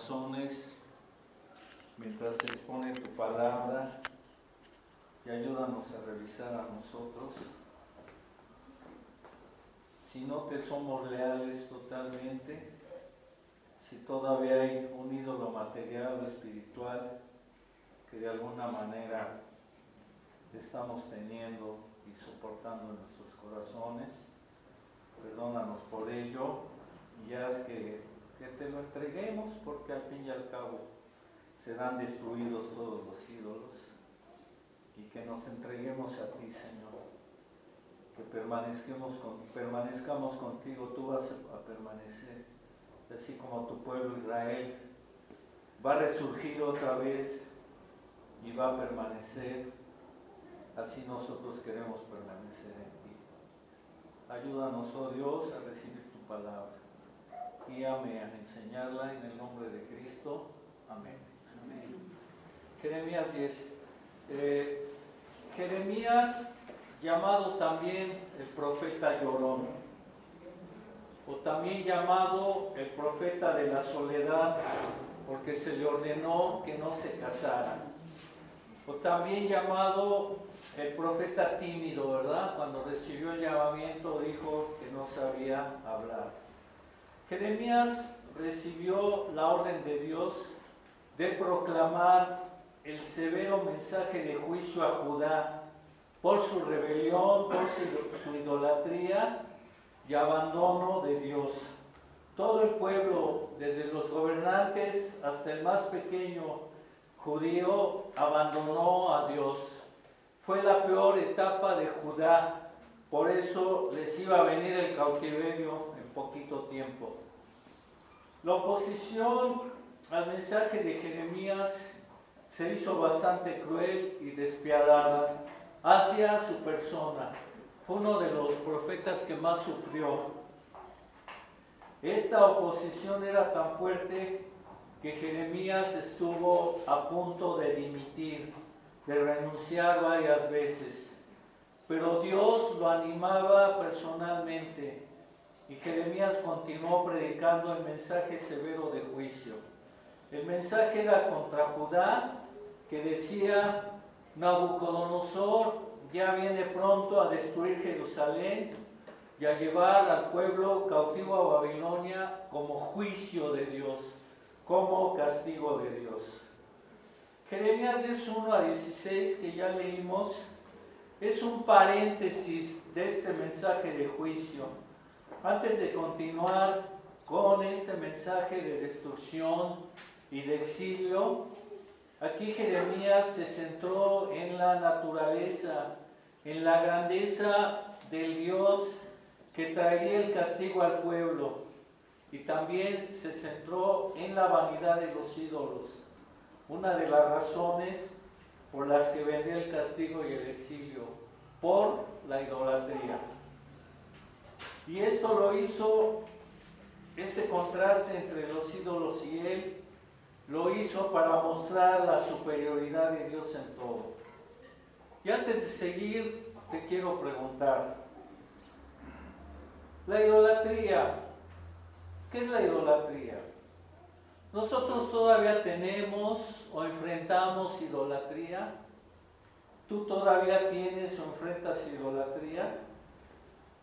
corazones mientras se expone tu palabra y ayúdanos a revisar a nosotros. Si no te somos leales totalmente, si todavía hay un ídolo material o espiritual que de alguna manera estamos teniendo y soportando en nuestros corazones, perdónanos por ello y haz que, que te lo entreguemos porque al fin y al cabo serán destruidos todos los ídolos y que nos entreguemos a ti, Señor. Que permanezcamos, con, permanezcamos contigo, tú vas a permanecer, así como tu pueblo Israel va a resurgir otra vez y va a permanecer, así nosotros queremos permanecer en ti. Ayúdanos, oh Dios, a recibir tu palabra. Guíame a enseñarla en el nombre de Cristo. Amén. Jeremías 10. Eh, Jeremías, llamado también el profeta llorón, o también llamado el profeta de la soledad, porque se le ordenó que no se casara, o también llamado el profeta tímido, ¿verdad? Cuando recibió el llamamiento dijo que no sabía hablar. Jeremías recibió la orden de Dios de proclamar el severo mensaje de juicio a Judá por su rebelión, por su, idolatría y abandono de Dios. Todo el pueblo, desde los gobernantes hasta el más pequeño judío, abandonó a Dios. Fue la peor etapa de Judá, por eso les iba a venir el cautiverio poquito tiempo. La oposición al mensaje de Jeremías se hizo bastante cruel y despiadada hacia su persona. Fue uno de los profetas que más sufrió. Esta oposición era tan fuerte que Jeremías estuvo a punto de dimitir, de renunciar varias veces. Pero Dios lo animaba personalmente y Jeremías continuó predicando el mensaje severo de juicio. El mensaje era contra Judá, que decía, Nabucodonosor ya viene pronto a destruir Jerusalén y a llevar al pueblo cautivo a Babilonia como juicio de Dios, como castigo de Dios. Jeremías 10, 1 a 16 que ya leímos es un paréntesis de este mensaje de juicio. Antes de continuar con este mensaje de destrucción y de exilio, aquí Jeremías se centró en la naturaleza, en la grandeza del Dios que traería el castigo al pueblo y también se centró en la vanidad de los ídolos, una de las razones por las que vendría el castigo y el exilio, por la idolatría. Y esto lo hizo, este contraste entre los ídolos y él, lo hizo para mostrar la superioridad de Dios en todo. Y antes de seguir, te quiero preguntar, la idolatría, ¿qué es la idolatría? Nosotros todavía tenemos o enfrentamos idolatría. ¿Tú todavía tienes o enfrentas idolatría?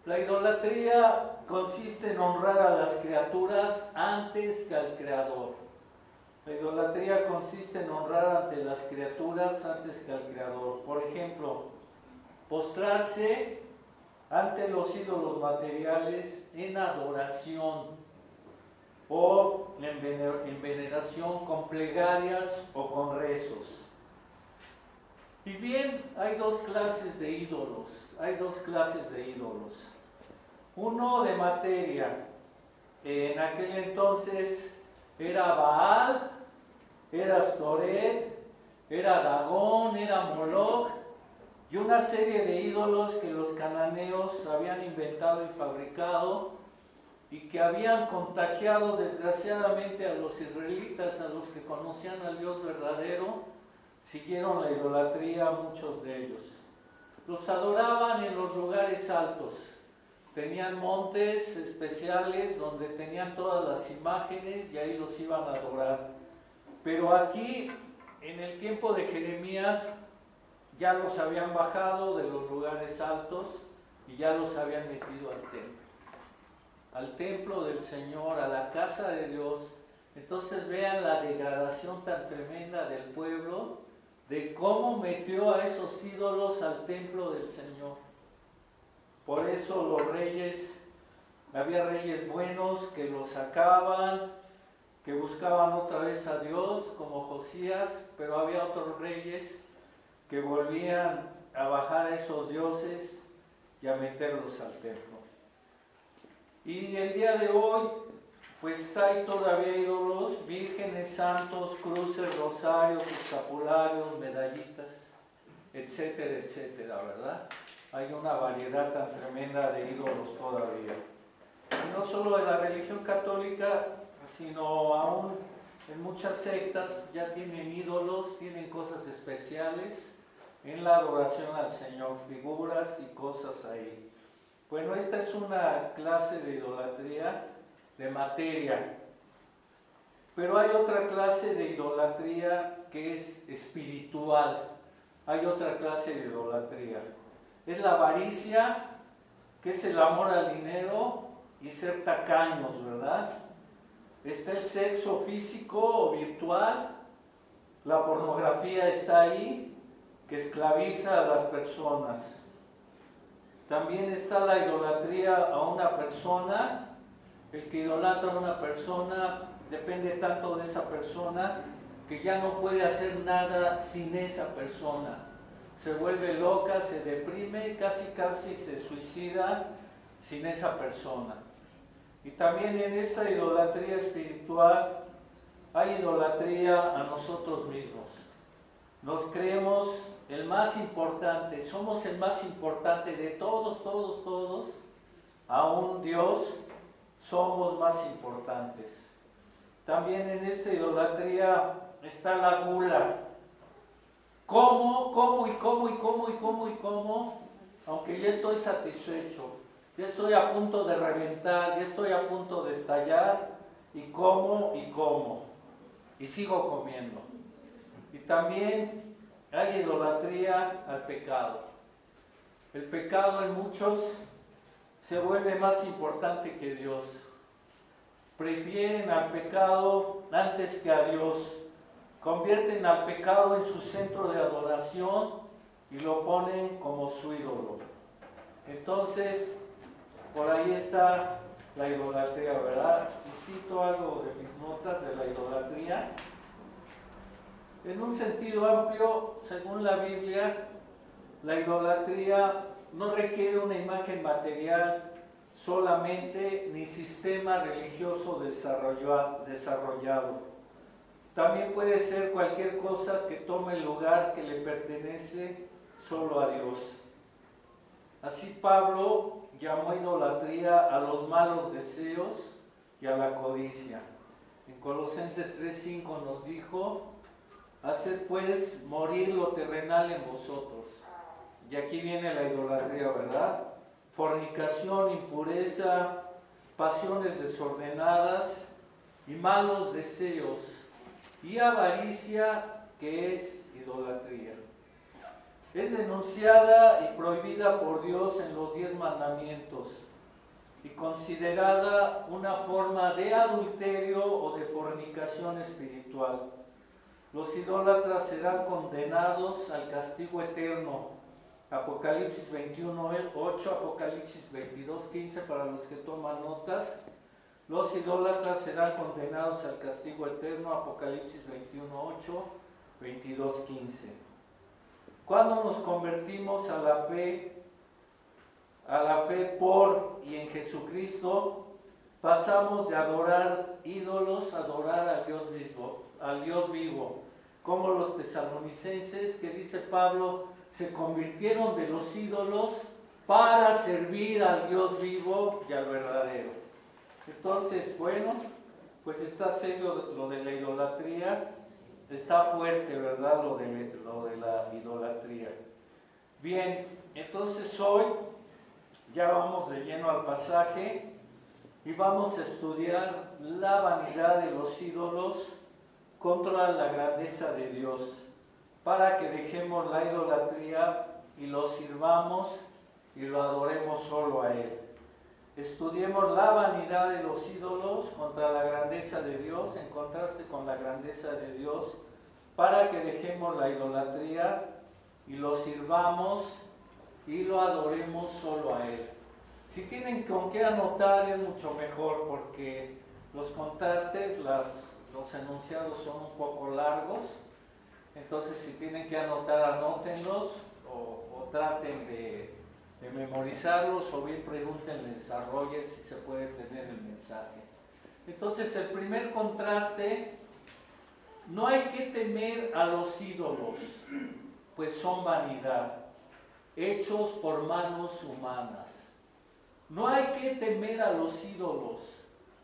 La idolatría consiste en honrar a las criaturas antes que al Creador. La idolatría consiste en honrar ante las criaturas antes que al Creador. Por ejemplo, postrarse ante los ídolos materiales en adoración o en veneración con plegarias o con rezos. Y bien, hay dos clases de ídolos, hay dos clases de ídolos. Uno de materia, en aquel entonces era Baal era Astoret, era Dagón, era Moloch y una serie de ídolos que los cananeos habían inventado y fabricado y que habían contagiado desgraciadamente a los israelitas, a los que conocían al Dios verdadero, siguieron la idolatría muchos de ellos. Los adoraban en los lugares altos, tenían montes especiales donde tenían todas las imágenes y ahí los iban a adorar. Pero aquí, en el tiempo de Jeremías, ya los habían bajado de los lugares altos y ya los habían metido al templo. Al templo del Señor, a la casa de Dios. Entonces vean la degradación tan tremenda del pueblo, de cómo metió a esos ídolos al templo del Señor. Por eso los reyes, había reyes buenos que los sacaban, que buscaban otra vez a Dios, como Josías, pero había otros reyes que volvían a bajar a esos dioses y a meterlos al templo. Y el día de hoy, pues hay todavía ídolos, vírgenes, santos, cruces, rosarios, escapularios, medallitas, etcétera, etcétera, ¿verdad? Hay una variedad tan tremenda de ídolos todavía. No solo en la religión católica, sino aún en muchas sectas ya tienen ídolos, tienen cosas especiales en la adoración al Señor, figuras y cosas ahí. Bueno, esta es una clase de idolatría de materia, pero hay otra clase de idolatría que es espiritual. Hay otra clase de idolatría. Es la avaricia, que es el amor al dinero y ser tacaños, ¿verdad? Está el sexo físico o virtual, la pornografía está ahí, que esclaviza a las personas. También está la idolatría a una persona. El que idolatra a una persona depende tanto de esa persona que ya no puede hacer nada sin esa persona. Se vuelve loca, se deprime, casi casi se suicida sin esa persona. Y también en esta idolatría espiritual hay idolatría a nosotros mismos. Nos creemos el más importante, somos el más importante de todos, todos, todos, aún Dios somos más importantes. También en esta idolatría está la gula. ¿Cómo, cómo y cómo y cómo y cómo y cómo? Aunque ya estoy satisfecho, ya estoy a punto de reventar, ya estoy a punto de estallar, y como y como, y sigo comiendo. Y también hay idolatría al pecado. El pecado en muchos se vuelve más importante que Dios. Prefieren al pecado antes que a Dios. Convierten al pecado en su centro de adoración y lo ponen como su ídolo. Entonces, por ahí está la idolatría, ¿verdad? Y cito algo de mis notas de la idolatría. En un sentido amplio, según la Biblia, la idolatría no requiere una imagen material solamente ni sistema religioso desarrollado. También puede ser cualquier cosa que tome el lugar que le pertenece solo a Dios. Así Pablo llamó idolatría a los malos deseos y a la codicia. En Colosenses 3:5 nos dijo, Haced pues morir lo terrenal en vosotros. Y aquí viene la idolatría, ¿verdad? Fornicación, impureza, pasiones desordenadas y malos deseos. Y avaricia, que es idolatría. Es denunciada y prohibida por Dios en los diez mandamientos y considerada una forma de adulterio o de fornicación espiritual. Los idólatras serán condenados al castigo eterno. Apocalipsis 21, 8, Apocalipsis 22, 15 para los que toman notas. Los idólatras serán condenados al castigo eterno. Apocalipsis 21, 8, 22, 15. Cuando nos convertimos a la fe, a la fe por y en Jesucristo, pasamos de adorar ídolos a adorar al Dios vivo, al Dios vivo como los tesalonicenses, que dice Pablo, se convirtieron de los ídolos para servir al Dios vivo y al verdadero. Entonces, bueno, pues está serio lo de la idolatría, está fuerte, ¿verdad? Lo de, lo de la idolatría. Bien, entonces hoy ya vamos de lleno al pasaje y vamos a estudiar la vanidad de los ídolos contra la grandeza de Dios, para que dejemos la idolatría y lo sirvamos y lo adoremos solo a Él. Estudiemos la vanidad de los ídolos contra la grandeza de Dios, en contraste con la grandeza de Dios, para que dejemos la idolatría y lo sirvamos y lo adoremos solo a Él. Si tienen con qué anotar es mucho mejor porque los contrastes, las, los enunciados son un poco largos, entonces si tienen que anotar, anótenlos o, o traten de, de, memorizarlos o bien pregúntenles desarrollen si se puede tener el mensaje. Entonces el primer contraste, no hay que temer a los ídolos, pues son vanidad hechos por manos humanas. No hay que temer a los ídolos,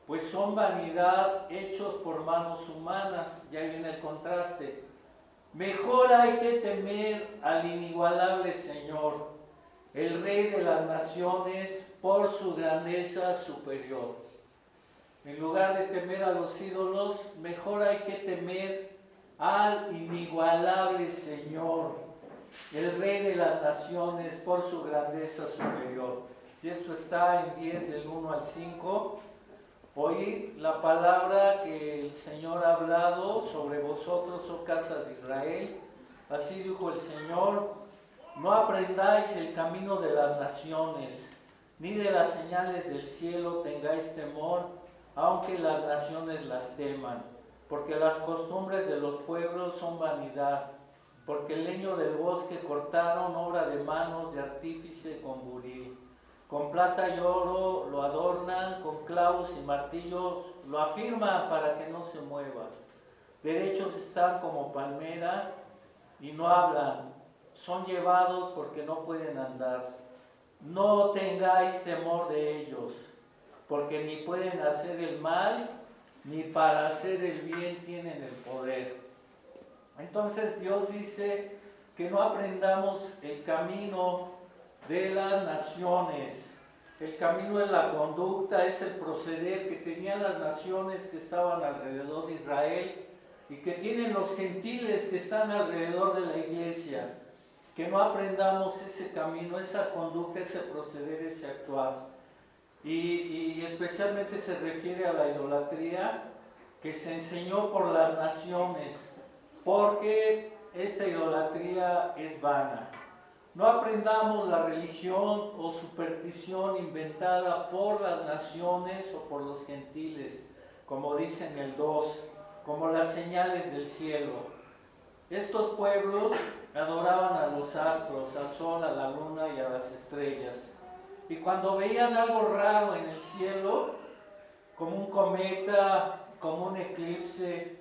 pues son vanidad hechos por manos humanas. Ya viene el contraste. Mejor hay que temer al inigualable Señor, el Rey de las naciones, por su grandeza superior. En lugar de temer a los ídolos, mejor hay que temer al inigualable Señor, el rey de las naciones por su grandeza superior. Y esto está en 10 del 1 al 5. Oí la palabra que el Señor ha hablado sobre vosotros, oh casas de Israel. Así dijo el Señor, no aprendáis el camino de las naciones, ni de las señales del cielo tengáis temor, aunque las naciones las teman, porque las costumbres de los pueblos son vanidad porque el leño del bosque cortaron obra de manos de artífice con buril. Con plata y oro lo adornan, con clavos y martillos lo afirman para que no se mueva. Derechos están como palmera y no hablan, son llevados porque no pueden andar. No tengáis temor de ellos, porque ni pueden hacer el mal, ni para hacer el bien tienen el poder. Entonces Dios dice que no aprendamos el camino de las naciones. El camino es la conducta, es el proceder que tenían las naciones que estaban alrededor de Israel y que tienen los gentiles que están alrededor de la iglesia. Que no aprendamos ese camino, esa conducta, ese proceder, ese actuar. Y, especialmente se refiere a la idolatría que se enseñó por las naciones porque esta idolatría es vana. No aprendamos la religión o superstición inventada por las naciones o por los gentiles, como dice en el 2, como las señales del cielo. Estos pueblos adoraban a los astros, al sol, a la luna y a las estrellas. Y cuando veían algo raro en el cielo, como un cometa, como un eclipse,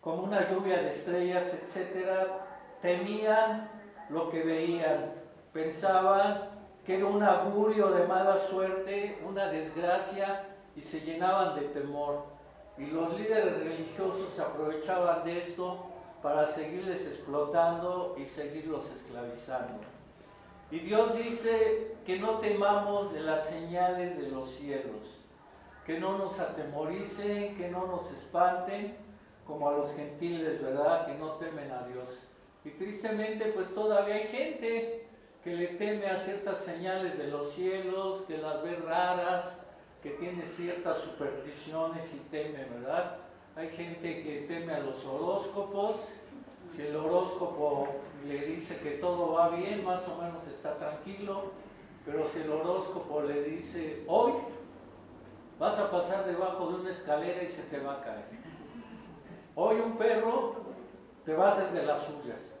como una lluvia de estrellas, etcétera, temían lo que veían, pensaban que era un augurio de mala suerte, una desgracia, y se llenaban de temor. Y los líderes religiosos aprovechaban de esto para seguirles explotando y seguirlos esclavizando. Y Dios dice que no temamos de las señales de los cielos, que no nos atemoricen, que no nos espanten, como a los gentiles, ¿verdad? Que no temen a Dios. Y tristemente, pues todavía hay gente que le teme a ciertas señales de los cielos, que las ve raras, que tiene ciertas supersticiones y teme, ¿verdad? Hay gente que teme a los horóscopos. Si el horóscopo le dice que todo va bien, más o menos está tranquilo, pero si el horóscopo le dice, hoy vas a pasar debajo de una escalera y se te va a caer Hoy un perro te va a hacer de las suyas.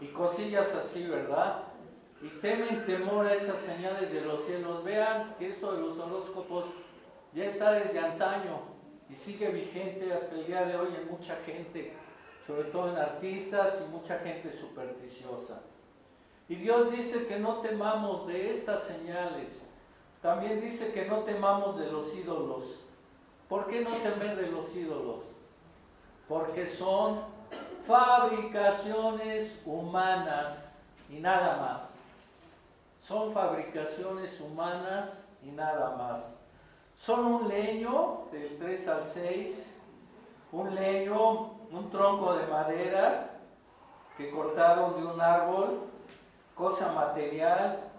Y cosillas así, ¿verdad? Y temen temor a esas señales de los cielos. Vean que esto de los horóscopos ya está desde antaño y sigue vigente hasta el día de hoy en mucha gente, sobre todo en artistas y mucha gente supersticiosa. Y Dios dice que no temamos de estas señales. También dice que no temamos de los ídolos. ¿Por qué no temer de los ídolos? porque son fabricaciones humanas y nada más. son fabricaciones humanas y nada más. Son un leño, del 3 al 6, un leño, un tronco de madera que cortaron de un árbol, cosa material,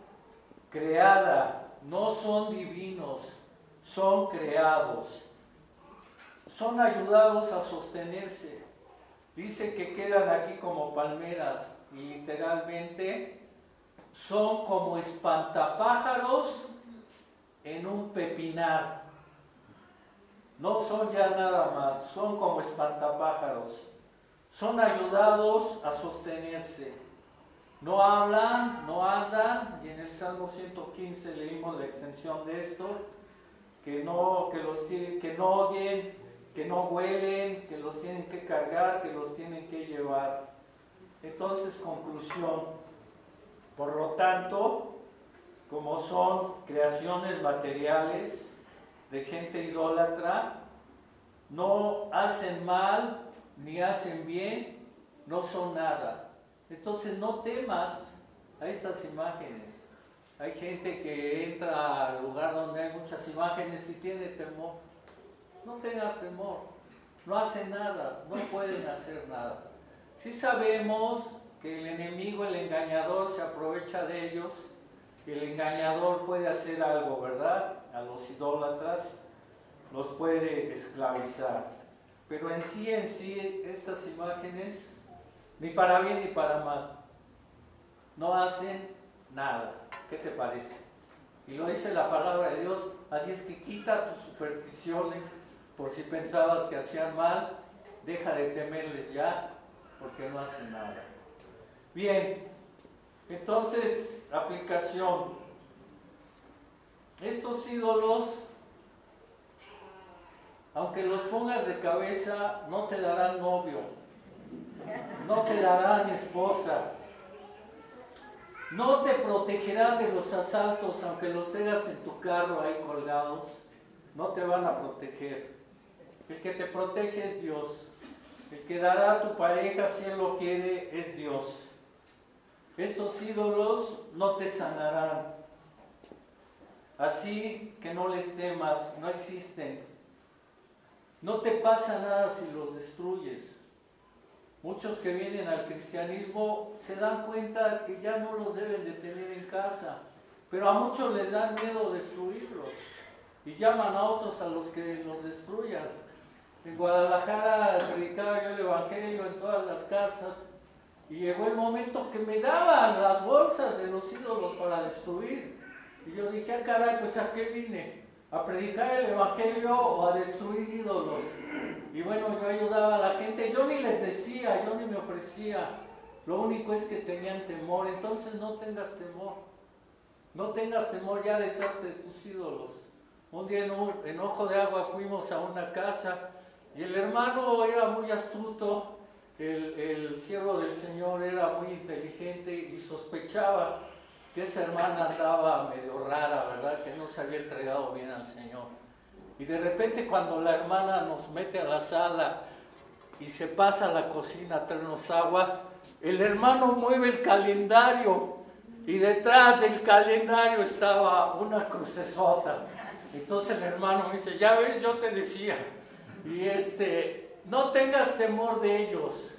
creada, no son divinos, son creados, son ayudados a sostenerse. Dice que quedan aquí como palmeras y literalmente son como espantapájaros en un pepinar. No son ya nada más, son como espantapájaros. Son ayudados a sostenerse. No hablan, no andan, y en el Salmo 115 leímos la extensión de esto, que no, que los que no oyen, que no huelen, que los tienen que cargar, que los tienen que llevar. Entonces, conclusión. Por lo tanto, como son creaciones materiales de gente idólatra, no hacen mal ni hacen bien, no son nada. Entonces no temas a esas imágenes. Hay gente que entra al lugar donde hay muchas imágenes y tiene temor. No tengas temor. No hacen nada, no pueden hacer nada. Si sabemos que el enemigo, el engañador, se aprovecha de ellos, el engañador puede hacer algo, ¿verdad? A los idólatras los puede esclavizar. Pero en sí, en sí, estas imágenes, ni para bien ni para mal, no hacen nada. ¿Qué te parece? Y lo dice la palabra de Dios, así es que quita tus supersticiones por si pensabas que hacían mal, deja de temerles ya, porque no hacen nada. Bien, entonces, aplicación. Estos ídolos, aunque los pongas de cabeza, no te darán novio, no te darán esposa, no te protegerán de los asaltos, aunque los tengas en tu carro ahí colgados, no te van a proteger. El que te protege es Dios. El que dará a tu pareja si Él lo quiere es Dios. Estos ídolos no te sanarán. Así que no les temas, no existen. No te pasa nada si los destruyes. Muchos que vienen al cristianismo se dan cuenta que ya no los deben de tener en casa, pero a muchos les da miedo destruirlos y llaman a otros a los que los destruyan. En Guadalajara predicaba yo el Evangelio en todas las casas y llegó el momento que me daban las bolsas de los ídolos para destruir. Y yo dije, ah, caray, pues a qué vine? ¿A predicar el Evangelio o a destruir ídolos? Y bueno, yo ayudaba a la gente, yo ni les decía, yo ni me ofrecía. Lo único es que tenían temor, entonces no tengas temor. No tengas temor, ya deshazte de tus ídolos. Un día en, un, en Ojo de Agua fuimos a una casa y el hermano era muy astuto el, siervo del Señor era muy inteligente y sospechaba que esa hermana andaba medio rara, ¿verdad? Que no se había entregado bien al Señor. Y de repente cuando la hermana nos mete a la sala y se pasa a la cocina a traernos agua, el hermano mueve el calendario y detrás del calendario estaba una crucesota. Entonces el hermano me dice, ya ves, yo te decía, y este, no tengas temor de ellos,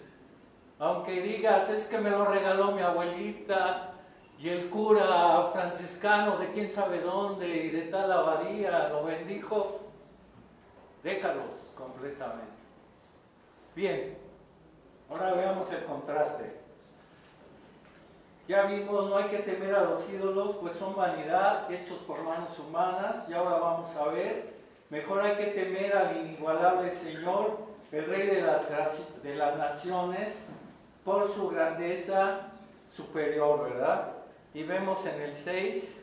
aunque digas, es que me lo regaló mi abuelita y el cura franciscano de quién sabe dónde y de tal abadía lo bendijo, déjalos completamente. Bien, ahora veamos el contraste. Ya vimos, no hay que temer a los ídolos, pues son vanidad, hechos por manos humanas, y ahora vamos a ver, mejor hay que temer al inigualable Señor, el Rey de las, de las naciones, por su grandeza superior, ¿verdad? Y vemos en el 6,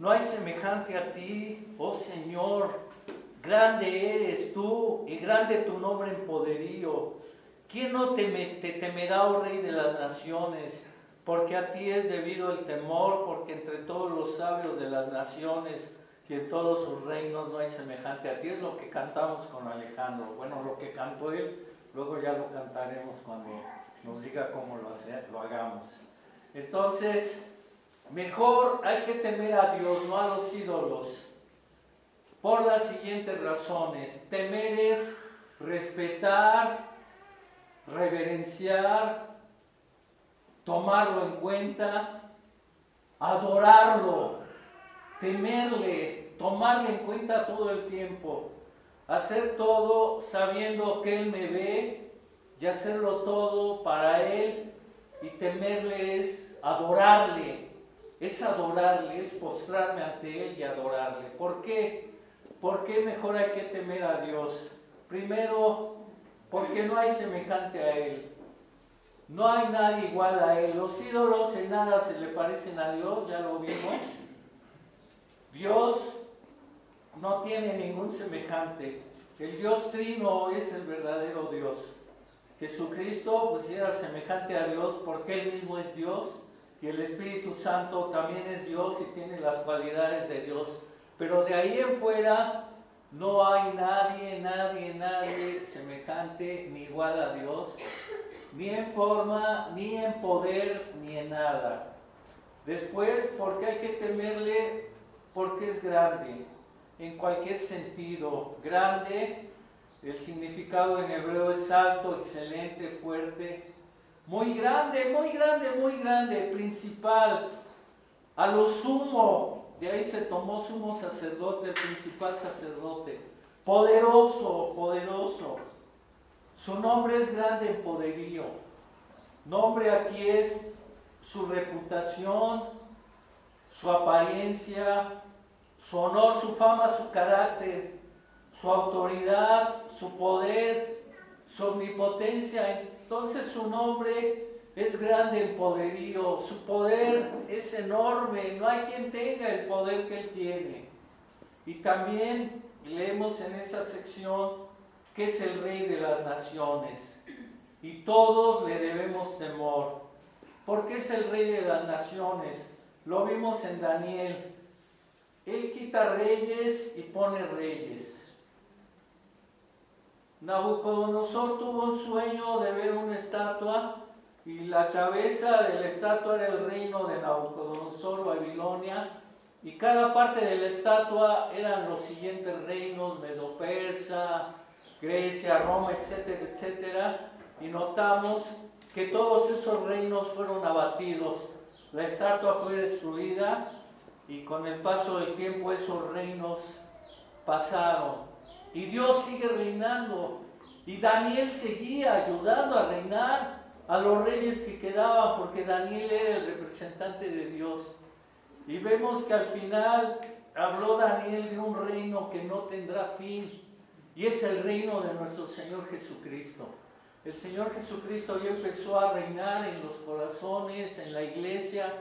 no hay semejante a ti, oh Señor, grande eres tú y grande tu nombre en poderío. ¿Quién no te, te temerá, oh Rey de las naciones? Porque a ti es debido el temor, porque entre todos los sabios de las naciones y en todos sus reinos no hay semejante a ti. Es lo que cantamos con Alejandro. Bueno, lo que cantó él, luego ya lo cantaremos cuando nos diga cómo lo, hace, lo hagamos. Entonces, Mejor hay que temer a Dios, no a los ídolos, por las siguientes razones. Temer es respetar, reverenciar, tomarlo en cuenta, adorarlo, temerle, tomarle en cuenta todo el tiempo, hacer todo sabiendo que Él me ve y hacerlo todo para Él y temerle es adorarle, es adorarle, es postrarme ante Él y adorarle. ¿Por qué? ¿Por qué mejor hay que temer a Dios? Primero, porque no hay semejante a Él. No hay nadie igual a Él. Los ídolos en nada se le parecen a Dios, ya lo vimos. Dios no tiene ningún semejante. El Dios trino es el verdadero Dios. Jesucristo pues era semejante a Dios porque Él mismo es Dios y el Espíritu Santo también es Dios y tiene las cualidades de Dios. Pero de ahí en fuera no hay nadie, nadie, nadie semejante ni igual a Dios, ni en forma, ni en poder, ni en nada. Después, porque hay que temerle porque es grande, en cualquier sentido. Grande, el significado en hebreo es alto, excelente, fuerte. Muy grande, muy grande, muy grande, principal. A lo sumo, de ahí se tomó sumo sacerdote, el principal sacerdote. Poderoso, poderoso. Su nombre es grande en poderío. Nombre aquí es su reputación, su apariencia, su honor, su fama, su carácter, su autoridad, su poder, su omnipotencia. Entonces su nombre es grande en poderío, su poder es enorme, no hay quien tenga el poder que él tiene. Y también leemos en esa sección que es el rey de las naciones y todos le debemos temor. porque es el rey de las naciones? Lo vimos en Daniel. Él quita reyes y pone reyes. Nabucodonosor tuvo un sueño de ver una estatua y la cabeza de la estatua era el reino de Nabucodonosor, Babilonia, y cada parte de la estatua eran los siguientes reinos, Medo-Persa, Grecia, Roma, etcétera, etcétera, y notamos que todos esos reinos fueron abatidos, la estatua fue destruida y con el paso del tiempo esos reinos pasaron. Y Dios sigue reinando. Y Daniel seguía ayudando a reinar a los reyes que quedaban, porque Daniel era el representante de Dios. Y vemos que al final habló Daniel de un reino que no tendrá fin, y es el reino de nuestro Señor Jesucristo. El Señor Jesucristo ya empezó a reinar en los corazones, en la iglesia,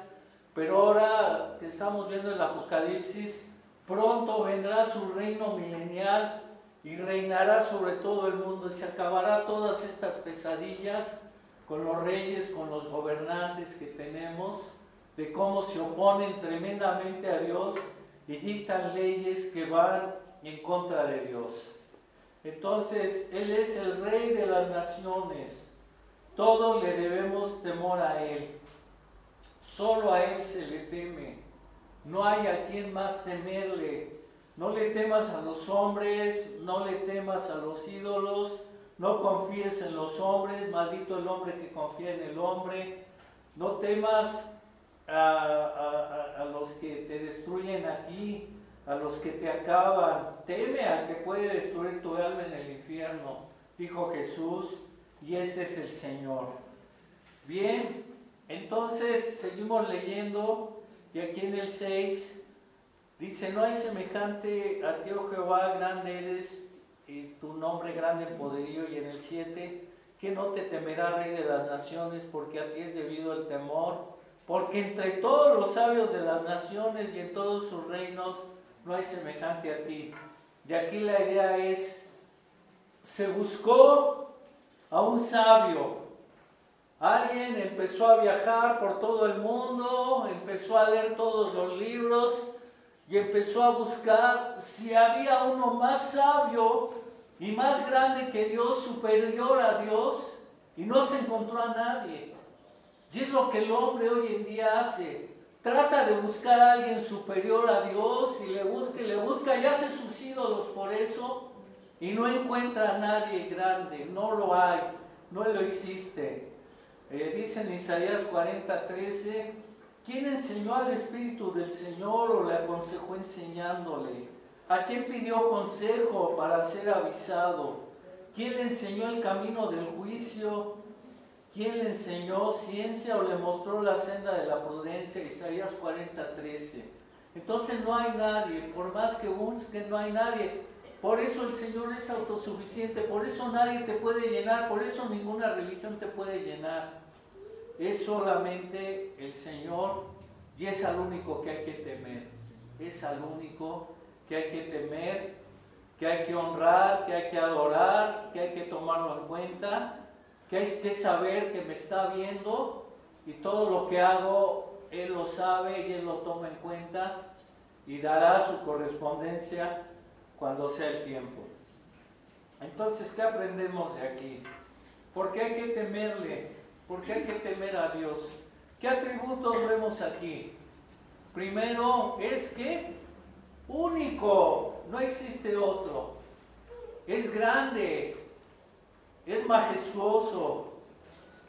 pero ahora que estamos viendo el Apocalipsis, pronto vendrá su reino milenial y reinará sobre todo el mundo y se acabará todas estas pesadillas con los reyes, con los gobernantes que tenemos, de cómo se oponen tremendamente a Dios y dictan leyes que van en contra de Dios. Entonces, Él es el rey de las naciones. Todos le debemos temor a Él. Solo a Él se le teme. No hay a quien más temerle. No le temas a los hombres, no le temas a los ídolos, no confíes en los hombres, maldito el hombre que confía en el hombre. No temas a, los que te destruyen aquí, a los que te acaban. Teme al que puede destruir tu alma en el infierno, dijo Jesús, y ese es el Señor. Bien, entonces seguimos leyendo y aquí en el 6 dice, no hay semejante a ti, oh Jehová, grande eres tu nombre grande en poderío, y en el 7, que no te temerá Rey de las Naciones, porque a ti es debido el temor, porque entre todos los sabios de las naciones y en todos sus reinos no hay semejante a ti. De aquí la idea es, se buscó a un sabio, alguien empezó a viajar por todo el mundo, empezó a leer todos los libros, y empezó a buscar si había uno más sabio y más grande que Dios, superior a Dios, y no se encontró a nadie. Y es lo que el hombre hoy en día hace. trata de buscar a alguien superior a Dios y le busca y le busca y hace sus ídolos por eso y no encuentra a nadie grande, no lo hay, no lo existe. Eh, dice en Isaías 40, 13, ¿quién enseñó al Espíritu del Señor o le aconsejó enseñándole? ¿A quién pidió consejo para ser avisado? ¿Quién le enseñó el camino del juicio? ¿Quién le enseñó ciencia o le mostró la senda de la prudencia? Isaías 40, 13. Entonces no hay nadie, por más que busquen, no hay nadie. Por eso el Señor es autosuficiente, por eso nadie te puede llenar, por eso ninguna religión te puede llenar. Es solamente el Señor y es al único que hay que temer. Es al único que hay que temer, que hay que honrar, que hay que adorar, que hay que tomarlo en cuenta, que hay que saber que me está viendo y todo lo que hago Él lo sabe y Él lo toma en cuenta y dará su correspondencia cuando sea el tiempo. Entonces, ¿qué aprendemos de aquí? ¿Por qué hay que temerle? ¿Por qué hay que temer a Dios? ¿Qué atributos vemos aquí? Primero es que único, no existe otro. Es grande, es majestuoso,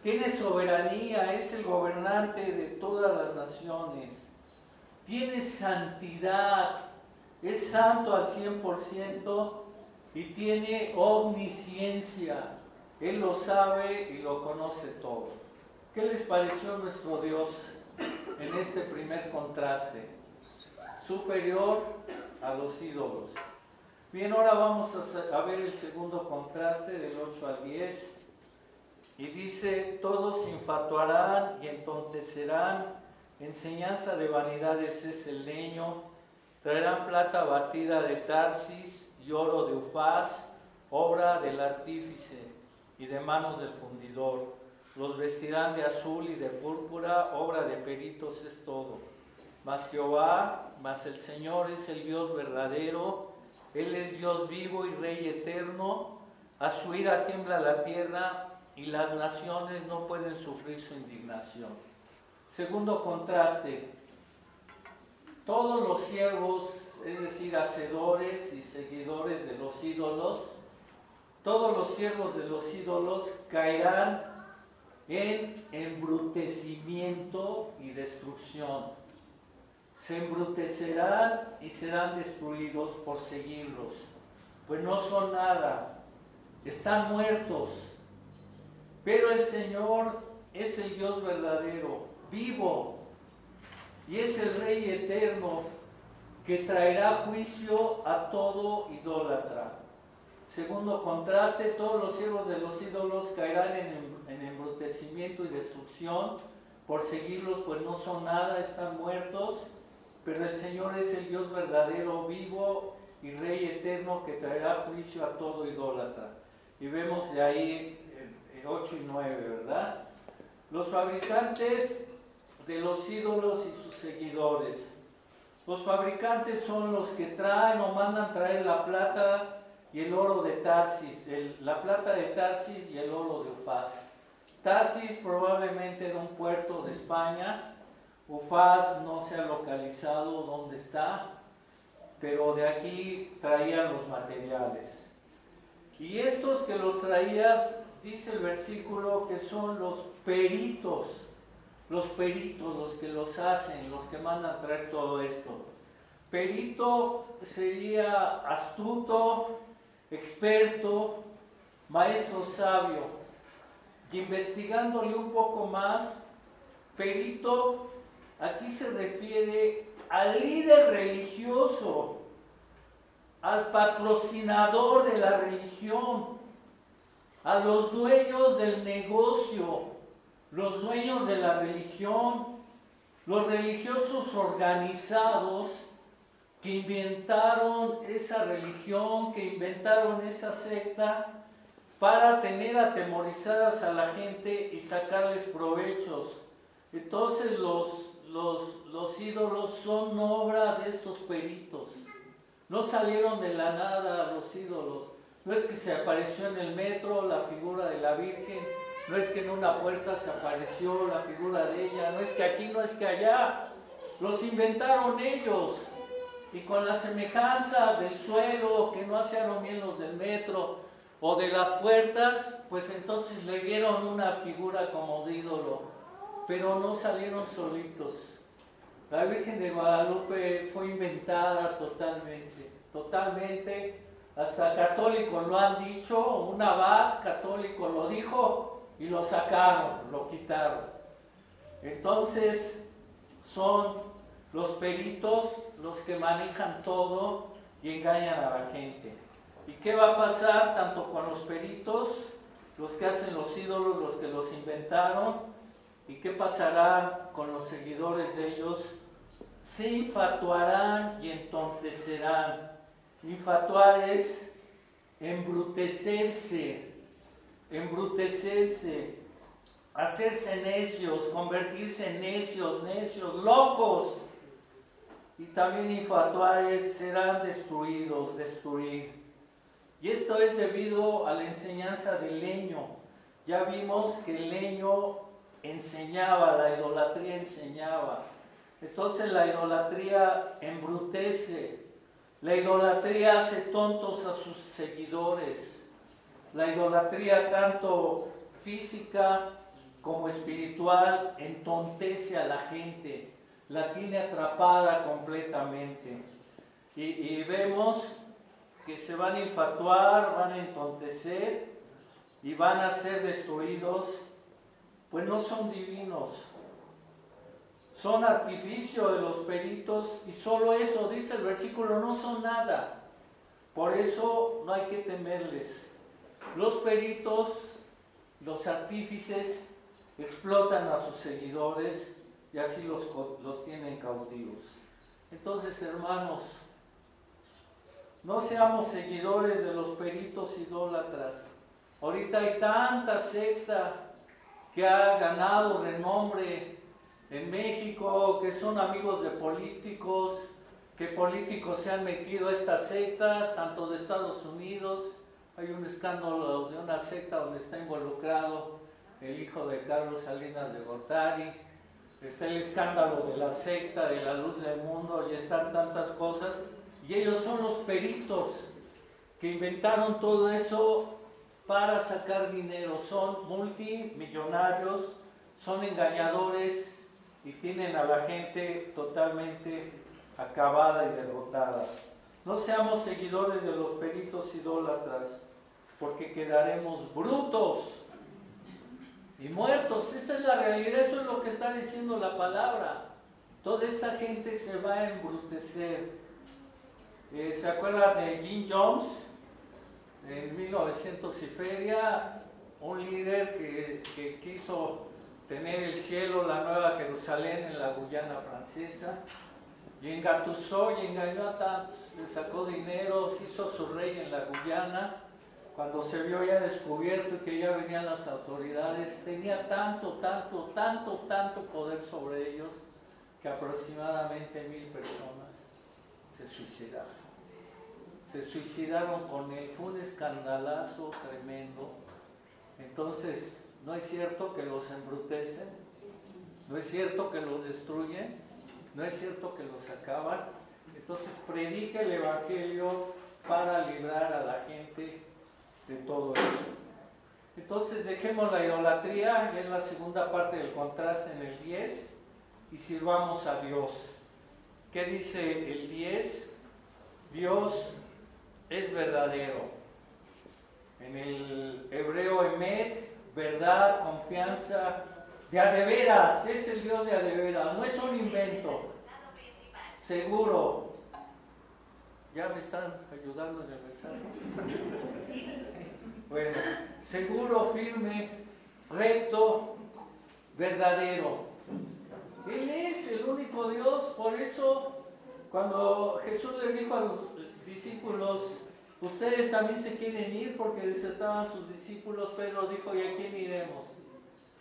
tiene soberanía, es el gobernante de todas las naciones, tiene santidad, es santo al 100% y tiene omnisciencia. Él lo sabe y lo conoce todo. ¿Qué les pareció nuestro Dios en este primer contraste? Superior a los ídolos. Bien, ahora vamos a ver el segundo contraste del 8 al 10. Y dice, todos se infatuarán y entontecerán, enseñanza de vanidades es el leño, Traerán plata batida de Tarsis y oro de Ufaz, obra del artífice y de manos del fundidor. Los vestirán de azul y de púrpura, obra de peritos es todo. Mas Jehová, mas el Señor es el Dios verdadero, Él es Dios vivo y Rey eterno. A su ira tiembla la tierra y las naciones no pueden sufrir su indignación. Segundo contraste, todos los siervos, es decir, hacedores y seguidores de los ídolos, todos los siervos de los ídolos caerán en embrutecimiento y destrucción. Se embrutecerán y serán destruidos por seguirlos, pues no son nada, están muertos. Pero el Señor es el Dios verdadero, vivo, y es el Rey eterno que traerá juicio a todo idólatra. Segundo contraste, todos los siervos de los ídolos caerán en, en embrutecimiento y destrucción por seguirlos, pues no son nada, están muertos, pero el Señor es el Dios verdadero, vivo y Rey eterno que traerá juicio a todo idólatra. Y vemos de ahí 8 y 9, ¿verdad? Los fabricantes de los ídolos y sus seguidores. Los fabricantes son los que traen o mandan traer la plata y el oro de Tarsis, la plata de Tarsis y el oro de Ufaz. Tarsis probablemente de un puerto de España, Ufaz no se ha localizado dónde está, pero de aquí traían los materiales. Y estos que los traían, dice el versículo, que son los peritos los peritos, los que los hacen, los que mandan traer todo esto. Perito sería astuto, experto, maestro sabio. Y investigándole un poco más, perito aquí se refiere al líder religioso, al patrocinador de la religión, a los dueños del negocio, los dueños de la religión, los religiosos organizados que inventaron esa religión, que inventaron esa secta para tener atemorizadas a la gente y sacarles provechos. Entonces los, los, los ídolos son obra de estos peritos. No salieron de la nada los ídolos. No es que se apareció en el metro la figura de la Virgen no es que en una puerta se apareció la figura de ella, no es que aquí, no es que allá. los inventaron ellos. Y con las semejanzas del suelo que no hacían bien los del metro o de las puertas, pues entonces le dieron una figura como de ídolo. Pero no salieron solitos. La Virgen de Guadalupe fue inventada totalmente, totalmente. Hasta católicos lo han dicho, un abad católico lo dijo y lo sacaron, lo quitaron. Entonces son los peritos los que manejan todo y engañan a la gente. ¿Y qué va a pasar tanto con los peritos, los que hacen los ídolos, los que los inventaron? ¿Y qué pasará con los seguidores de ellos? Se infatuarán y entontecerán. Infatuar es embrutecerse, embrutecerse, hacerse necios, convertirse en necios, necios, locos. Y también infatuares serán destruidos, destruir. Y esto es debido a la enseñanza del leño. Ya vimos que el leño enseñaba, la idolatría enseñaba. Entonces la idolatría embrutece, la idolatría hace tontos a sus seguidores. La idolatría tanto física como espiritual entontece a la gente, la tiene atrapada completamente. Y, vemos que se van a infatuar, van a entontecer y van a ser destruidos, pues no son divinos, son artificio de los peritos y solo eso, dice el versículo, no son nada. Por eso no hay que temerles. Los peritos, los artífices, explotan a sus seguidores y así los, los tienen cautivos. Entonces, hermanos, no seamos seguidores de los peritos idólatras. Ahorita hay tanta secta que ha ganado renombre en México, que son amigos de políticos, que políticos se han metido a estas sectas, tanto de Estados Unidos. Hay un escándalo de una secta donde está involucrado el hijo de Carlos Salinas de Gortari, está el escándalo de la secta, de la luz del mundo, y están tantas cosas, y ellos son los peritos que inventaron todo eso para sacar dinero, son multimillonarios, son engañadores y tienen a la gente totalmente acabada y derrotada. No seamos seguidores de los peritos idólatras, porque quedaremos brutos y muertos. Esa es la realidad, eso es lo que está diciendo la palabra. Toda esta gente se va a embrutecer. Eh, ¿Se acuerda de Jim Jones? En 1900 y feria, un líder que, que quiso tener el cielo, la nueva Jerusalén en la Guyana francesa, y engatusó y engañó a tantos, le sacó dinero, se hizo su rey en la Guyana, cuando se vio ya descubierto y que ya venían las autoridades, tenía tanto, tanto, tanto, tanto poder sobre ellos que aproximadamente mil personas se suicidaron. Se suicidaron con él, fue un escandalazo tremendo. Entonces, ¿no es cierto que los embrutecen? ¿No es cierto que los destruyen? ¿No es cierto que los acaban? Entonces, predica el Evangelio para librar a la gente todo eso. Entonces dejemos la idolatría, es la segunda parte del contraste en el 10, y sirvamos a Dios. ¿Qué dice el 10? Dios es verdadero. En el hebreo emet, verdad, confianza, de adeveras, es el Dios de adeveras, no es un invento. Seguro, ¿Ya me están ayudando en el? Bueno, seguro, firme, recto, verdadero. Él es el único Dios, por eso cuando Jesús les dijo a los discípulos, ustedes también se quieren ir porque desertaban sus discípulos, Pedro dijo, ¿y a quién iremos?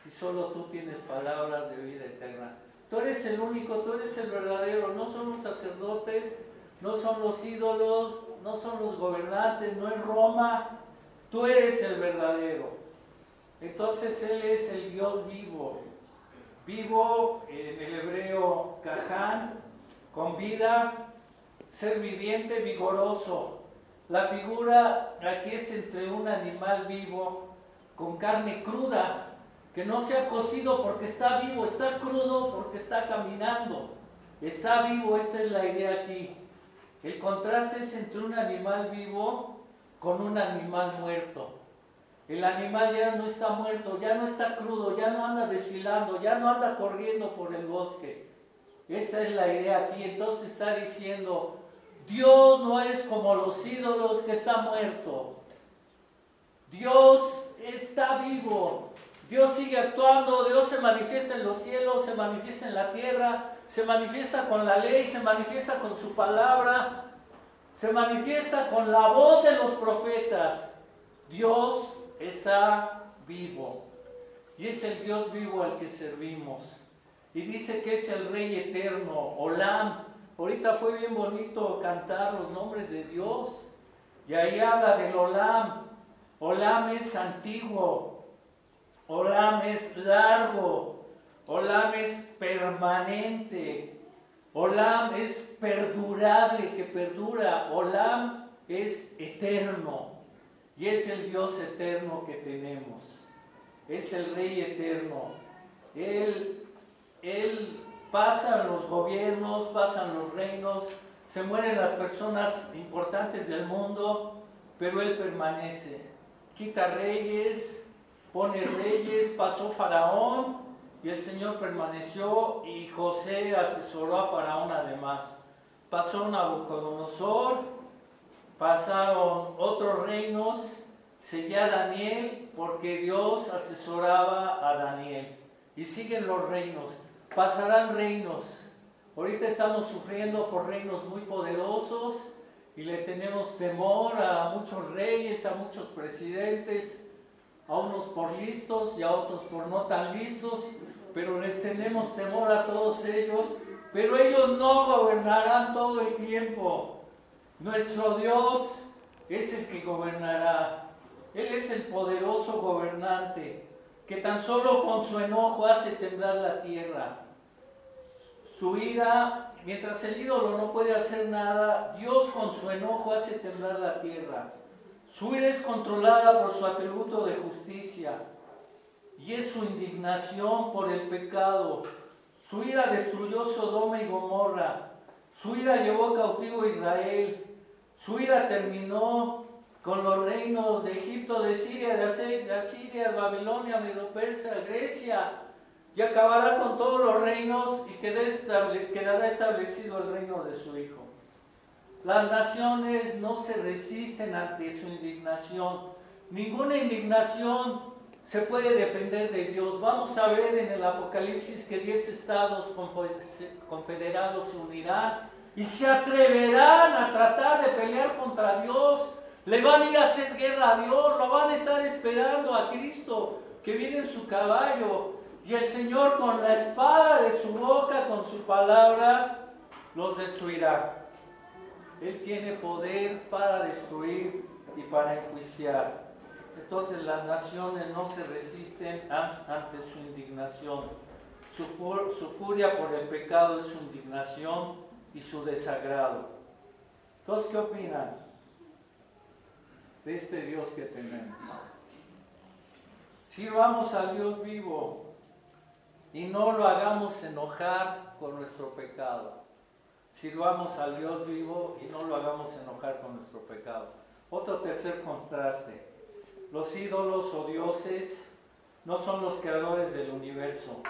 Si solo tú tienes palabras de vida eterna. Tú eres el único, tú eres el verdadero, no somos sacerdotes, no son los ídolos, no son los gobernantes, no es Roma, tú eres el verdadero. Entonces Él es el Dios vivo. vivo, en el hebreo caján, con vida, ser viviente, vigoroso. La figura aquí es entre un animal vivo con carne cruda, que no se ha cocido porque está vivo, está crudo porque está caminando. Está vivo, esta es la idea aquí. El contraste es entre un animal vivo con un animal muerto. El animal ya no está muerto, ya no está crudo, ya no anda desfilando, ya no anda corriendo por el bosque. Esta es la idea aquí. Entonces está diciendo, Dios no es como los ídolos que está muerto. Dios está vivo. Dios sigue actuando, Dios se manifiesta en los cielos, se manifiesta en la tierra, se manifiesta con la ley, se manifiesta con su palabra, se manifiesta con la voz de los profetas. Dios está vivo. Y es el Dios vivo al que servimos. Y dice que es el Rey eterno, Olam. Ahorita fue bien bonito cantar los nombres de Dios. Y ahí habla del Olam. Olam es antiguo. Olam es largo. Olam es permanente. Olam es perdurable, que perdura. Olam es eterno. Y es el Dios eterno que tenemos. Es el Rey eterno. Él, él pasan los gobiernos, pasan los reinos, se mueren las personas importantes del mundo, pero Él permanece. Quita reyes, pone reyes, pasó Faraón y el Señor permaneció y José asesoró a Faraón además. Pasó Nabucodonosor, pasaron otros reinos, seguía Daniel porque Dios asesoraba a Daniel. Y siguen los reinos, pasarán reinos. Ahorita estamos sufriendo por reinos muy poderosos y le tenemos temor a muchos reyes, a muchos presidentes, a unos por listos y a otros por no tan listos, pero les tenemos temor a todos ellos, pero ellos no gobernarán todo el tiempo. Nuestro Dios es el que gobernará. Él es el poderoso gobernante que tan solo con su enojo hace temblar la tierra. Su ira, mientras el ídolo no puede hacer nada, Dios con su enojo hace temblar la tierra. Su ira es controlada por su atributo de justicia y es su indignación por el pecado. Su ira destruyó Sodoma y Gomorra. Su ira llevó cautivo a Israel. Su ira terminó con los reinos de Egipto, de Siria, de Asiria, Babilonia, Medo-Persia, Grecia, y acabará con todos los reinos y quedará establecido el reino de su Hijo. Las naciones no se resisten ante su indignación. Ninguna indignación se puede defender de Dios. Vamos a ver en el Apocalipsis que diez estados confederados se unirán y se atreverán a tratar de pelear contra Dios. Le van a ir a hacer guerra a Dios, lo van a estar esperando a Cristo que viene en su caballo. Y el Señor con la espada de su boca, con su palabra, los destruirá. Él tiene poder para destruir y para enjuiciar. Entonces las naciones no se resisten ante su indignación. Su, furia por el pecado es su indignación y su desagrado. Entonces, ¿qué opinan de este Dios que tenemos? Si vamos al Dios vivo y no lo hagamos enojar con nuestro pecado. Sirvamos al Dios vivo y no lo hagamos enojar con nuestro pecado. Otro tercer contraste. Los ídolos o dioses no son los creadores del universo.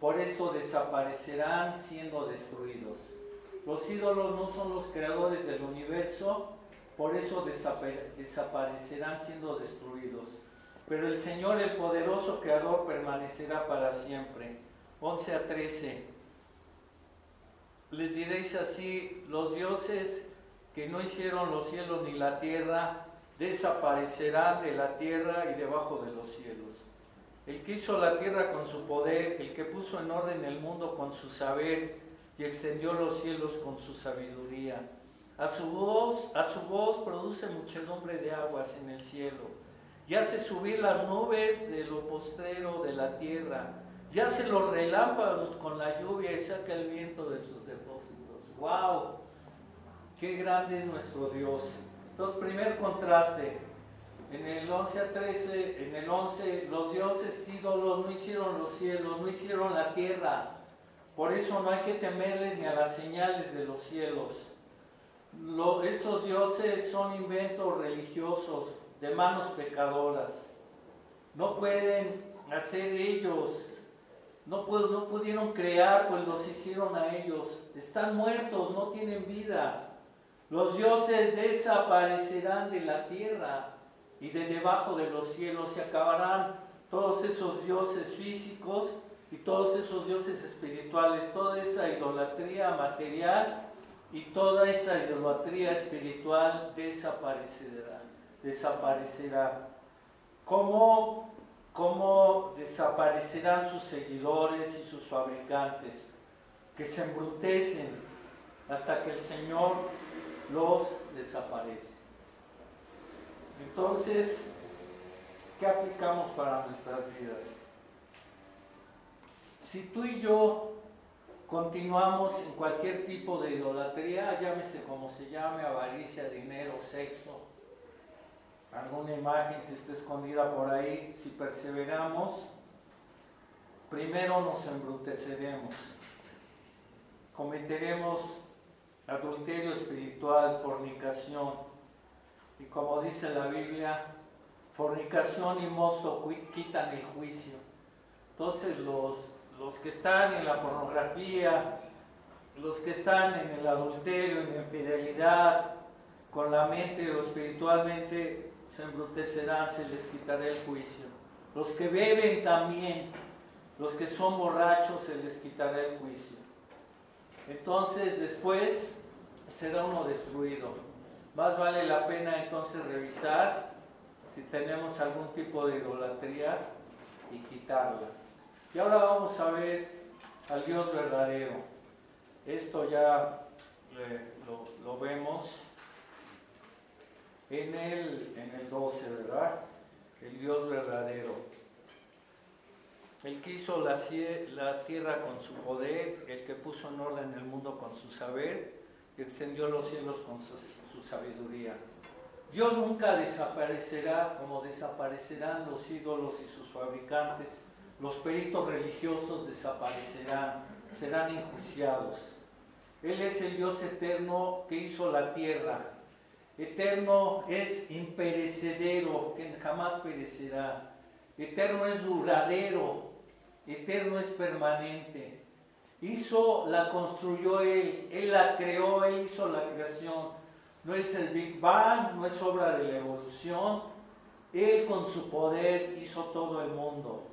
Por esto desaparecerán siendo destruidos. Los ídolos no son los creadores del universo, por eso desaparecerán siendo destruidos. Pero el Señor, el poderoso Creador, permanecerá para siempre. 11 a 13. Les diréis así, los dioses que no hicieron los cielos ni la tierra, desaparecerán de la tierra y debajo de los cielos. El que hizo la tierra con su poder, el que puso en orden el mundo con su saber, y extendió los cielos con su sabiduría. A su voz, a su voz produce muchedumbre de aguas en el cielo y hace subir las nubes de lo postrero de la tierra. Ya hace los relámpagos con la lluvia y saca el viento de sus depósitos. ¡Wow! ¡Qué grande es nuestro Dios! Entonces, primer contraste. En el 11 a 13, en el 11, los dioses ídolos no hicieron los cielos, no hicieron la tierra. Por eso no hay que temerles ni a las señales de los cielos. estos dioses son inventos religiosos de manos pecadoras. No pueden hacer ellos no, pudieron crear, pues los hicieron a ellos. Están muertos, no tienen vida. Los dioses desaparecerán de la tierra y de debajo de los cielos. Se acabarán todos esos dioses físicos y todos esos dioses espirituales. Toda esa idolatría material y toda esa idolatría espiritual desaparecerá. Desaparecerá. ¿Cómo cómo desaparecerán sus seguidores y sus fabricantes, que se embrutecen hasta que el Señor los desaparece. Entonces, ¿qué aplicamos para nuestras vidas? Si tú y yo continuamos en cualquier tipo de idolatría, llámese como se llame, avaricia, dinero, sexo, alguna imagen que esté escondida por ahí, si perseveramos, primero nos embruteceremos, cometeremos adulterio espiritual, fornicación, y como dice la Biblia, fornicación y mozo quitan el juicio. Entonces los, los que están en la pornografía, los que están en el adulterio, en la infidelidad, con la mente o espiritualmente, se embrutecerán, se les quitará el juicio. Los que beben también, los que son borrachos, se les quitará el juicio. Entonces después será uno destruido. Más vale la pena entonces revisar si tenemos algún tipo de idolatría y quitarla. Y ahora vamos a ver al Dios verdadero. Esto ya lo vemos en el, en el 12, ¿verdad? El Dios verdadero. El que hizo la, tierra con su poder, el que puso en orden el mundo con su saber, y extendió los cielos con su, su sabiduría. Dios nunca desaparecerá como desaparecerán los ídolos y sus fabricantes. Los peritos religiosos desaparecerán, serán enjuiciados. Él es el Dios eterno que hizo la tierra, Eterno es imperecedero, que jamás perecerá. Eterno es duradero, eterno es permanente. Hizo, la construyó Él, Él la creó, Él hizo la creación. No es el Big Bang, no es obra de la evolución. Él con su poder hizo todo el mundo.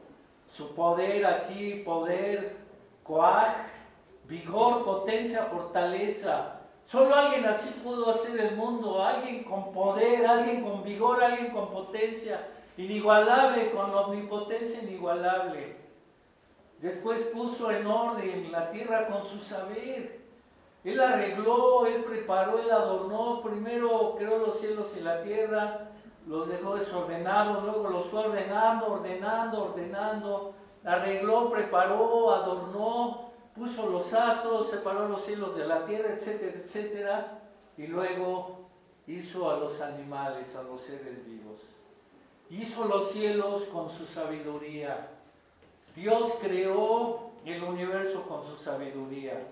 Su poder aquí, poder, coaj, vigor, potencia, fortaleza, Solo alguien así pudo hacer el mundo, alguien con poder, alguien con vigor, alguien con potencia, inigualable, con omnipotencia inigualable. Después puso en orden la tierra con su saber. Él arregló, él preparó, él adornó. Primero creó los cielos y la tierra, los dejó desordenados, luego los fue ordenando, ordenando, ordenando. Arregló, preparó, adornó, puso los astros, separó los cielos de la tierra, etcétera, etcétera, y luego hizo a los animales, a los seres vivos. Hizo los cielos con su sabiduría. Dios creó el universo con su sabiduría.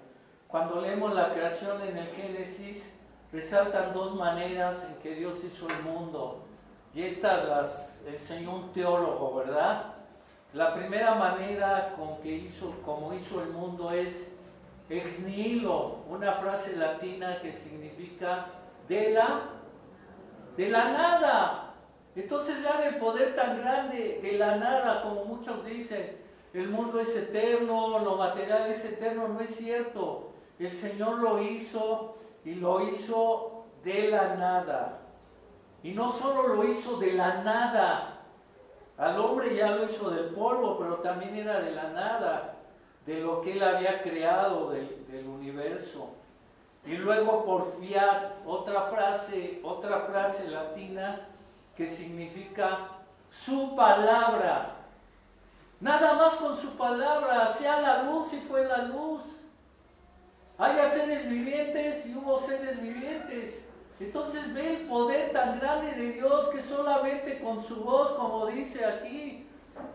Cuando leemos la creación en el Génesis, resaltan dos maneras en que Dios hizo el mundo. Y estas las enseñó un teólogo, ¿verdad? La primera manera con que hizo, como hizo el mundo es ex nihilo, una frase latina que significa de la, de la nada. Entonces vean el poder tan grande de la nada, como muchos dicen, el mundo es eterno, lo material es eterno, no es cierto. El Señor lo hizo y lo hizo de la nada. Y no solo lo hizo de la nada, al hombre ya lo hizo del polvo, pero también era de la nada, de lo que él había creado del, universo. Y luego por fiat, otra frase, otra frase latina que significa su palabra. Nada más con su palabra, sea la luz y fue la luz. Haya seres vivientes y hubo seres vivientes. Entonces ve el poder tan grande de Dios que solamente con su voz, como dice aquí,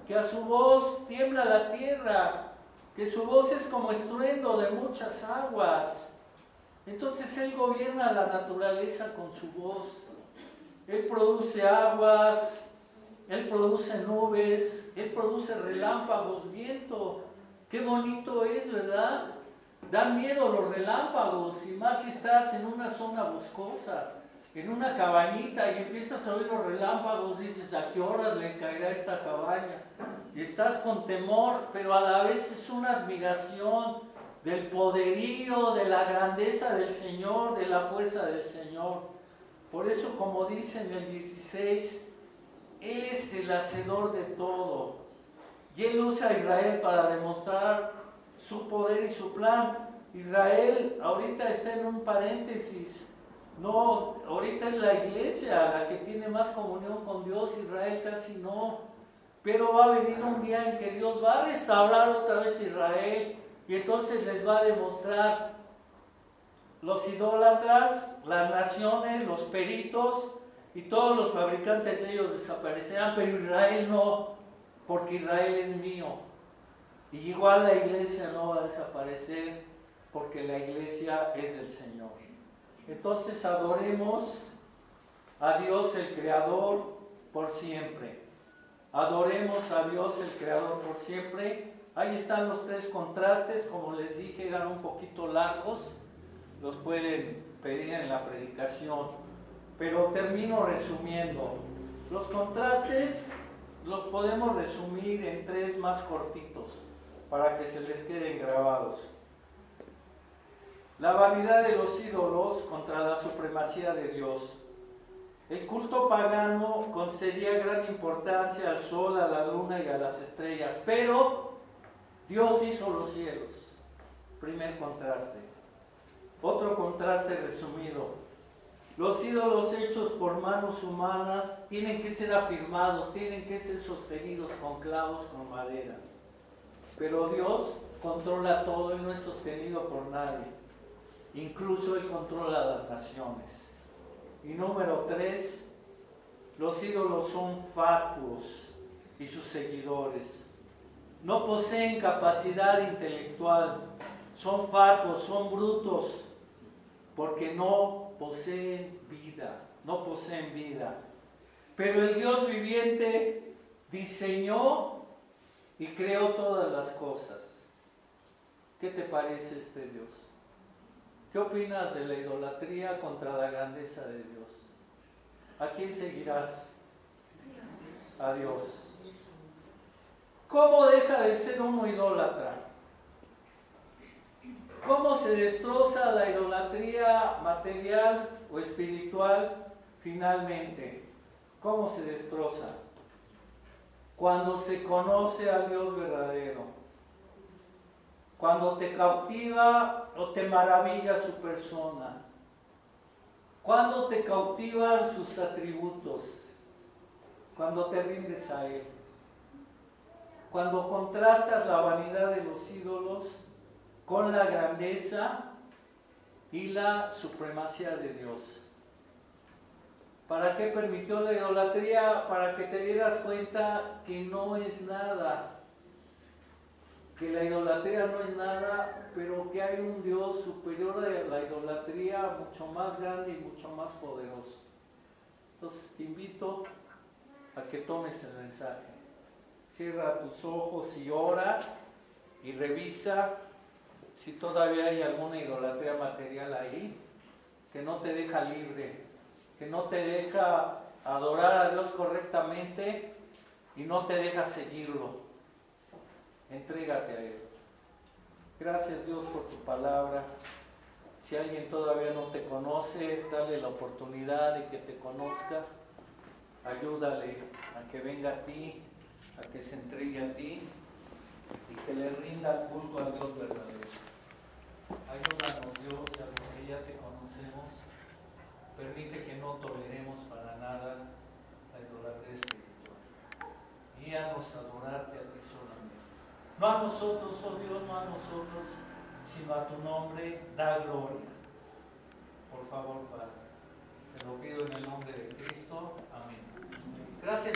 que a su voz tiembla la tierra, que su voz es como estruendo de muchas aguas. Entonces Él gobierna la naturaleza con su voz. Él produce aguas, Él produce nubes, Él produce relámpagos, viento. Qué bonito es, ¿verdad? Dan miedo los relámpagos, y más si estás en una zona boscosa, en una cabañita y empiezas a oír los relámpagos, dices, ¿a qué horas le caerá esta cabaña? Y estás con temor, pero a la vez es una admiración del poderío, de la grandeza del Señor, de la fuerza del Señor. Por eso, como dice en el 16, Él es el hacedor de todo. Y Él usa a Israel para demostrar su poder y su plan. Israel ahorita está en un paréntesis. No, ahorita es la iglesia la que tiene más comunión con Dios, Israel casi no. Pero va a venir un día en que Dios va a restaurar otra vez Israel y entonces les va a demostrar los idólatras, las naciones, los peritos y todos los fabricantes de ellos desaparecerán, pero Israel no, porque Israel es mío. Y igual la iglesia no va a desaparecer, porque la iglesia es del Señor. Entonces adoremos a Dios el Creador por siempre. Adoremos a Dios el Creador por siempre Ahí están los tres contrastes, como les dije, eran un poquito largos, los pueden pedir en la predicación, pero termino resumiendo. Los contrastes los podemos resumir en tres más cortitos para que se les queden grabados. La vanidad de los ídolos contra la supremacía de Dios. El culto pagano concedía gran importancia al sol, a la luna y a las estrellas, pero Dios hizo los cielos. Primer contraste. Otro contraste resumido. Los ídolos hechos por manos humanas tienen que ser afirmados, tienen que ser sostenidos con clavos, con madera. Pero Dios controla todo y no es sostenido por nadie. Incluso Él controla las naciones. Y número tres, los ídolos son fatuos y sus seguidores no poseen capacidad intelectual, son fatuos, son brutos, porque no poseen vida, no poseen vida. Pero el Dios viviente diseñó y creó todas las cosas. ¿Qué te parece este Dios? ¿Qué opinas de la idolatría contra la grandeza de Dios? ¿A quién seguirás? A Dios. ¿Cómo deja de ser uno idólatra? ¿Cómo se destroza la idolatría material o espiritual finalmente? ¿Cómo se destroza? Cuando se conoce a Dios verdadero. Cuando te cautiva o te maravilla su persona. Cuando te cautivan sus atributos. Cuando te rindes a Él cuando contrastas la vanidad de los ídolos con la grandeza y la supremacía de Dios. ¿Para qué permitió la idolatría? Para que te dieras cuenta que no es nada, que la idolatría no es nada, pero que hay un Dios superior a la idolatría, mucho más grande y mucho más poderoso. Entonces te invito a que tomes el mensaje. Cierra tus ojos y ora y revisa si todavía hay alguna idolatría material ahí que no te deja libre, que no te deja adorar a Dios correctamente y no te deja seguirlo. Entrégate a Él. Gracias Dios por tu palabra. Si alguien todavía no te conoce, dale la oportunidad de que te conozca. Ayúdale a que venga a ti a que se entregue a ti y que le rinda culto a Dios verdadero. Ayúdanos Dios a los que ya te conocemos. Permite que no toleremos para nada la idolatría espiritual. Guíanos a adorarte a ti solamente. No a nosotros, oh Dios, no a nosotros, sino a tu nombre, da gloria. Por favor, Padre. Te lo pido en el nombre de Cristo. Amén. Gracias.